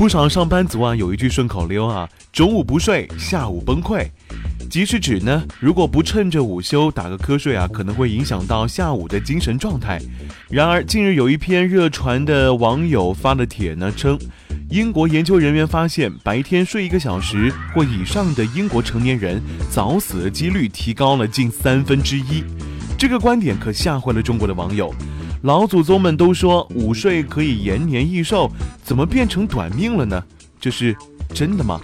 不少上班族啊，有一句顺口溜啊，中午不睡，下午崩溃，即是指呢，如果不趁着午休打个瞌睡啊，可能会影响到下午的精神状态。然而，近日有一篇热传的网友发的帖呢，称英国研究人员发现，白天睡一个小时或以上的英国成年人早死的几率提高了近三分之一。这个观点可吓坏了中国的网友。老祖宗们都说午睡可以延年益寿，怎么变成短命了呢？这是真的吗？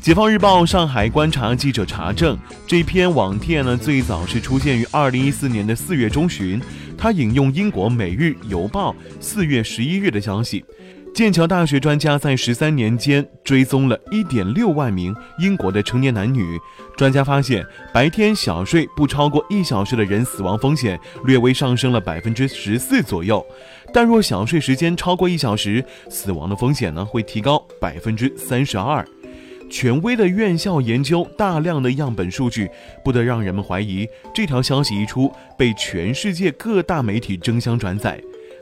解放日报上海观察记者查证，这篇网帖呢最早是出现于二零一四年的四月中旬，他引用英国《每日邮报》四月十一日的消息。剑桥大学专家在十三年间追踪了一点六万名英国的成年男女，专家发现，白天小睡不超过一小时的人死亡风险略微上升了百分之十四左右，但若小睡时间超过一小时，死亡的风险呢会提高百分之三十二。权威的院校研究，大量的样本数据，不得让人们怀疑这条消息一出，被全世界各大媒体争相转载。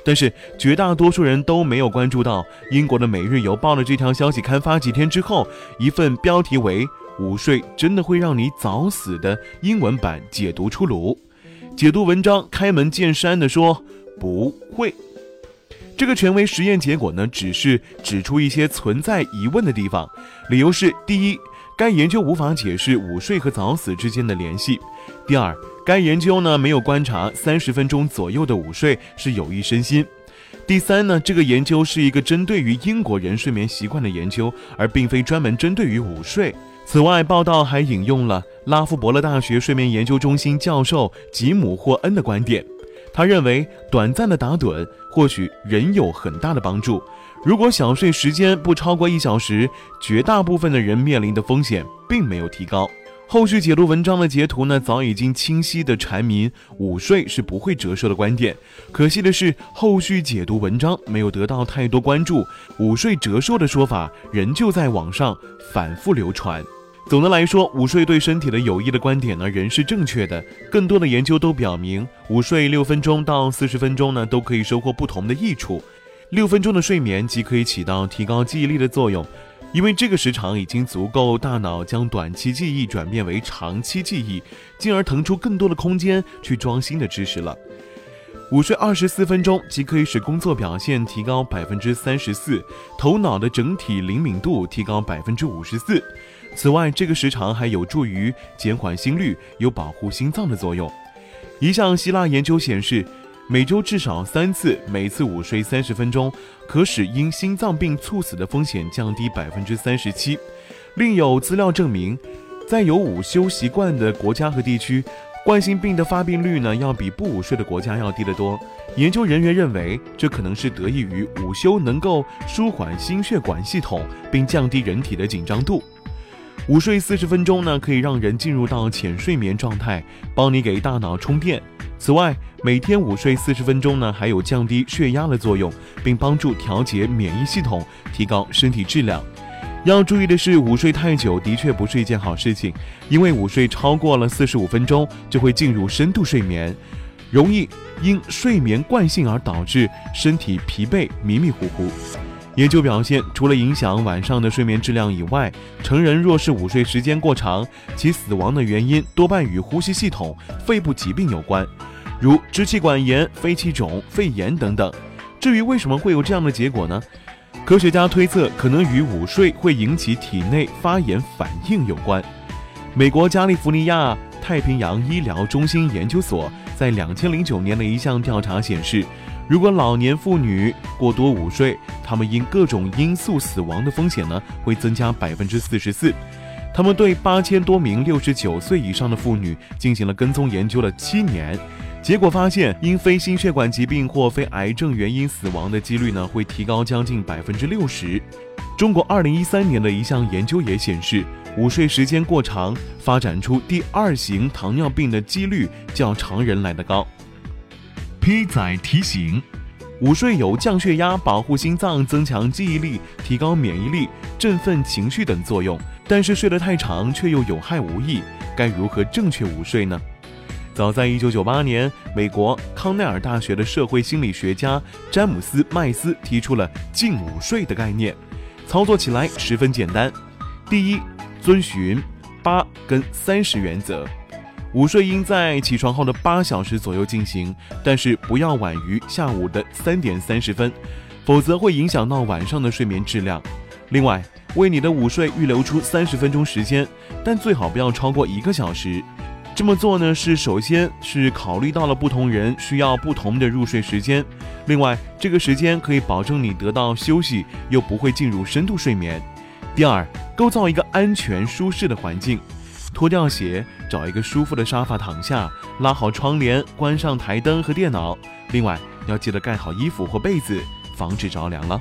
但是绝大多数人都没有关注到，英国的《每日邮报》的这条消息刊发几天之后，一份标题为“午睡真的会让你早死”的英文版解读出炉。解读文章开门见山的说：“不会。”这个权威实验结果呢，只是指出一些存在疑问的地方，理由是：第一，该研究无法解释午睡和早死之间的联系；第二。该研究呢没有观察三十分钟左右的午睡是有益身心。第三呢，这个研究是一个针对于英国人睡眠习惯的研究，而并非专门针对于午睡。此外，报道还引用了拉夫伯勒大学睡眠研究中心教授吉姆霍恩的观点，他认为短暂的打盹或许仍有很大的帮助。如果小睡时间不超过一小时，绝大部分的人面临的风险并没有提高。后续解读文章的截图呢，早已经清晰的阐明午睡是不会折寿的观点。可惜的是，后续解读文章没有得到太多关注，午睡折寿的说法仍旧在网上反复流传。总的来说，午睡对身体的有益的观点呢，仍是正确的。更多的研究都表明，午睡六分钟到四十分钟呢，都可以收获不同的益处。六分钟的睡眠即可以起到提高记忆力的作用。因为这个时长已经足够，大脑将短期记忆转变为长期记忆，进而腾出更多的空间去装新的知识了。午睡二十四分钟即可以使工作表现提高百分之三十四，头脑的整体灵敏度提高百分之五十四。此外，这个时长还有助于减缓心率，有保护心脏的作用。一项希腊研究显示。每周至少三次，每次午睡三十分钟，可使因心脏病猝死的风险降低百分之三十七。另有资料证明，在有午休习惯的国家和地区，冠心病的发病率呢要比不午睡的国家要低得多。研究人员认为，这可能是得益于午休能够舒缓心血管系统，并降低人体的紧张度。午睡四十分钟呢，可以让人进入到浅睡眠状态，帮你给大脑充电。此外，每天午睡四十分钟呢，还有降低血压的作用，并帮助调节免疫系统，提高身体质量。要注意的是，午睡太久的确不是一件好事情，因为午睡超过了四十五分钟就会进入深度睡眠，容易因睡眠惯性而导致身体疲惫、迷迷糊糊。研究表现，除了影响晚上的睡眠质量以外，成人若是午睡时间过长，其死亡的原因多半与呼吸系统、肺部疾病有关。如支气管炎、肺气肿、肺炎等等。至于为什么会有这样的结果呢？科学家推测，可能与午睡会引起体内发炎反应有关。美国加利福尼亚太平洋医疗中心研究所在两千零九年的一项调查显示，如果老年妇女过多午睡，她们因各种因素死亡的风险呢会增加百分之四十四。他们对八千多名六十九岁以上的妇女进行了跟踪研究了七年。结果发现，因非心血管疾病或非癌症原因死亡的几率呢，会提高将近百分之六十。中国二零一三年的一项研究也显示，午睡时间过长，发展出第二型糖尿病的几率较常人来得高。P 仔提醒：午睡有降血压、保护心脏、增强记忆力、提高免疫力、振奋情绪等作用，但是睡得太长却又有害无益，该如何正确午睡呢？早在1998年，美国康奈尔大学的社会心理学家詹姆斯·麦斯提出了“静午睡”的概念，操作起来十分简单。第一，遵循八跟三十原则，午睡应在起床后的八小时左右进行，但是不要晚于下午的三点三十分，否则会影响到晚上的睡眠质量。另外，为你的午睡预留出三十分钟时间，但最好不要超过一个小时。这么做呢，是首先是考虑到了不同人需要不同的入睡时间，另外这个时间可以保证你得到休息，又不会进入深度睡眠。第二，构造一个安全舒适的环境，脱掉鞋，找一个舒服的沙发躺下，拉好窗帘，关上台灯和电脑。另外要记得盖好衣服或被子，防止着凉了。